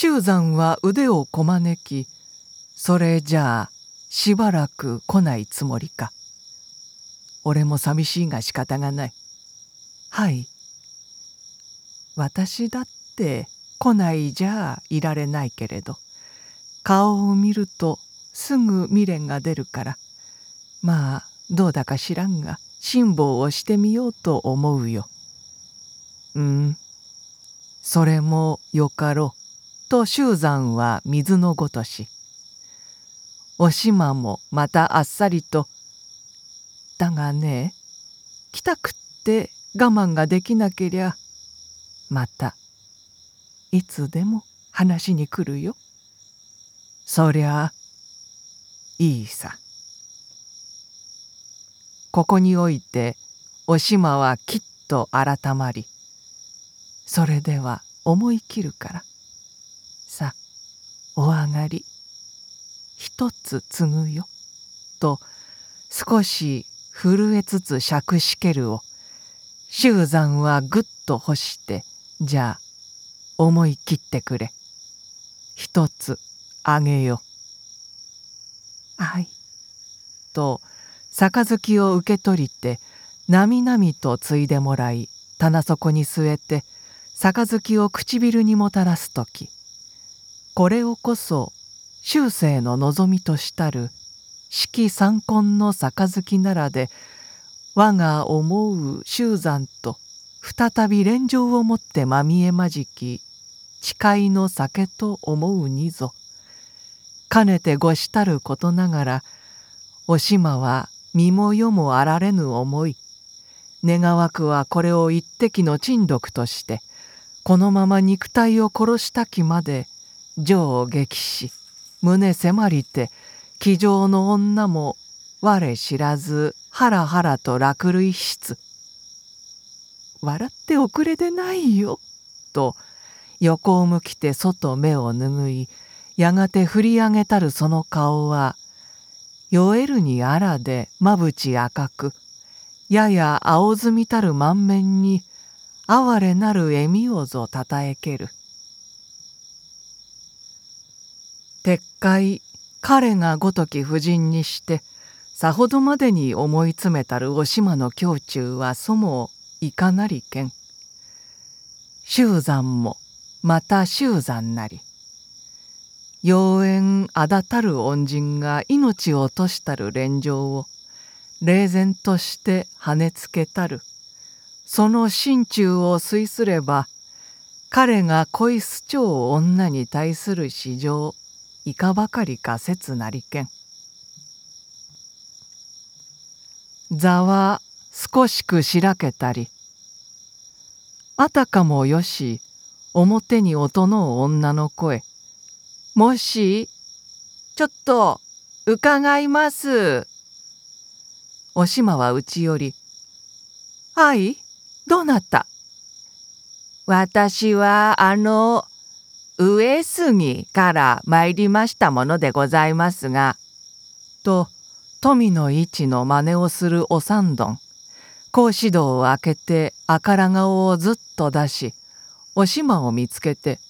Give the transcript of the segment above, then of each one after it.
周山は腕をこまねきそれじゃあしばらく来ないつもりか。俺も寂しいが仕方がない。はい。私だって来ないじゃあいられないけれど。顔を見るとすぐ未練が出るから。まあどうだか知らんが辛抱をしてみようと思うよ。うん。それもよかろう。と周山は水のごとしおしまもまたあっさりと「だがね来たくって我慢ができなけりゃまたいつでも話に来るよ。そりゃいいさ。ここにおいておしまはきっと改まりそれでは思い切るからさお上がり一つ継ぐよと少し震えつつ釈しけるを周山はぐっと干してじゃあ思い切ってくれ。一つあげよ。はい。と杯を受け取りてなみなみとついでもらい棚底に据えて杯を唇にもたらす時これをこそ終生の望みとしたる四季三婚の杯ならで我が思う修山と再び連城をもってまみえまじき誓いの酒と思うにぞ。かねてごしたることながらおしまは身も世もあられぬ思い。願わくはこれを一滴の珍毒としてこのまま肉体を殺したきまで情を激し胸迫りて気丈の女も我知らずハラハラと落類室笑っておくれでないよ」と横を向きて外目を拭いやがて振り上げたるその顔は酔えるにあらでまぶち赤くやや青ずみたる満面に哀れなる笑みをぞたたえける。撤回彼がごとき婦人にしてさほどまでに思い詰めたるお島の胸中はそもいかなりけん周山もまた周山なり。妖艶あだたる恩人が命を落としたる連城を冷然として跳ねつけたる。その心中を推すれば彼が恋す超女に対する市場いかばかりか説なりけん。座は少しくしらけたりあたかもよし表に音の女の声もし、ちょっと、伺います。おしまはうちより、はい、どうなった私はあの、上杉から参りましたものでございますが、と、富の位置の真似をするお三どん、格子戸を開けて赤ら顔をずっと出し、おしまを見つけて、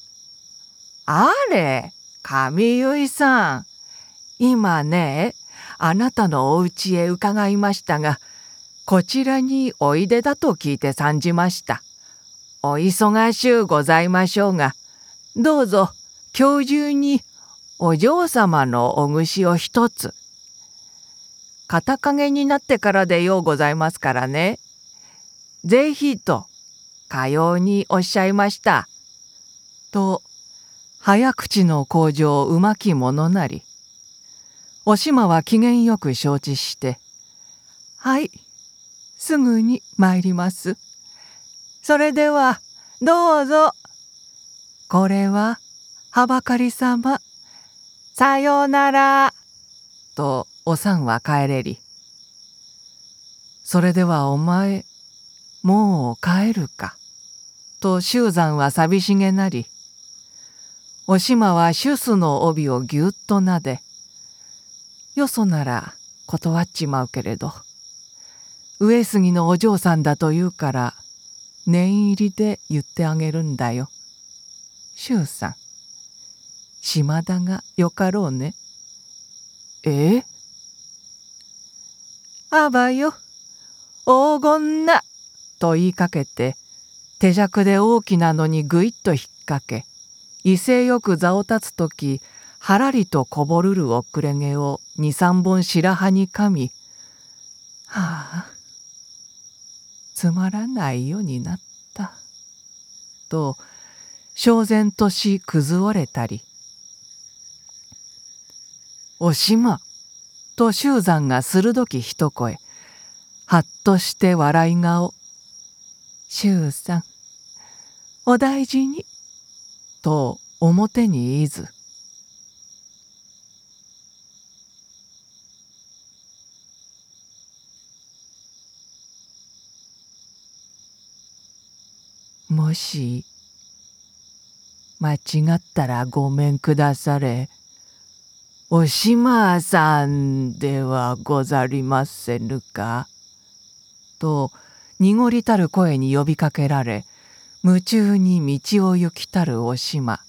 あれ上結さん、今ね、あなたのお家へ伺いましたが、こちらにおいでだと聞いて参じました。お忙しゅうございましょうが、どうぞ今日中にお嬢様のお串を一つ。肩影になってからでようございますからね。ぜひと、かようにおっしゃいました。と早口の工場うまき者なりおしまは機嫌よく承知して「はいすぐに参ります」「それではどうぞ」「これははばかりさまさようなら」とおさんは帰れり「それではお前もう帰るか」と周山は寂しげなり「おしまはシュスの帯をぎゅっとなでよそなら断っちまうけれど上杉のお嬢さんだと言うから念入りで言ってあげるんだよ。周さん。島田がよかろうね。え？あばよ。黄金な。と言いかけて手酌で大きなのにぐいっと引っ掛け威勢よく座を立つ時はらりとこぼるる遅れ毛を二三本白羽にかみはあつまらないようになった。と焦然とし崩れたり「おしま」と周山が鋭き一声。はっとして笑い顔「周さんお大事に」と表に言いず。もし間違ったらごめんくだされ。おしまさんではござりませぬか？と濁りたる声に呼びかけられ夢中に道を行きたるおしま。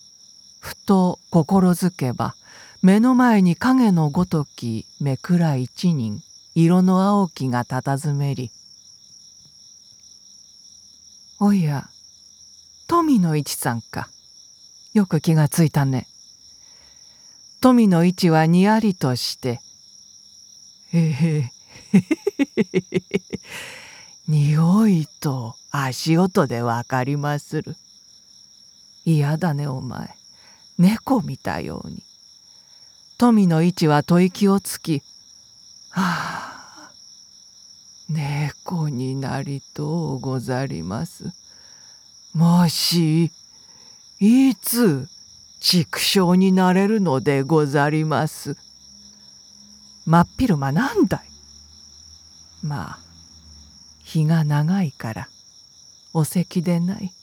ふと心づけば目の前に影のごときめくら一人色の青きが佇めり。おや富の一さんか。よく気がついたね。富の位置はにやりとして「へへへへへ匂いと足音でわかりまする。嫌だねお前猫見たように。富の位置は吐息をつき「はあ猫になりとうござります。もしいつ畜生になれるのでござります。真っ昼間なんだい。まあ日が長いからお席でない。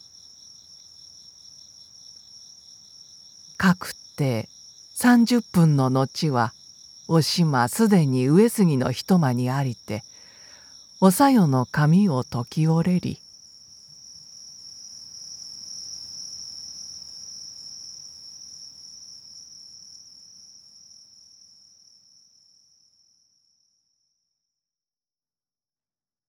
かくって30分の後はおしますでに上杉の一間にありておさよの髪を解き折れり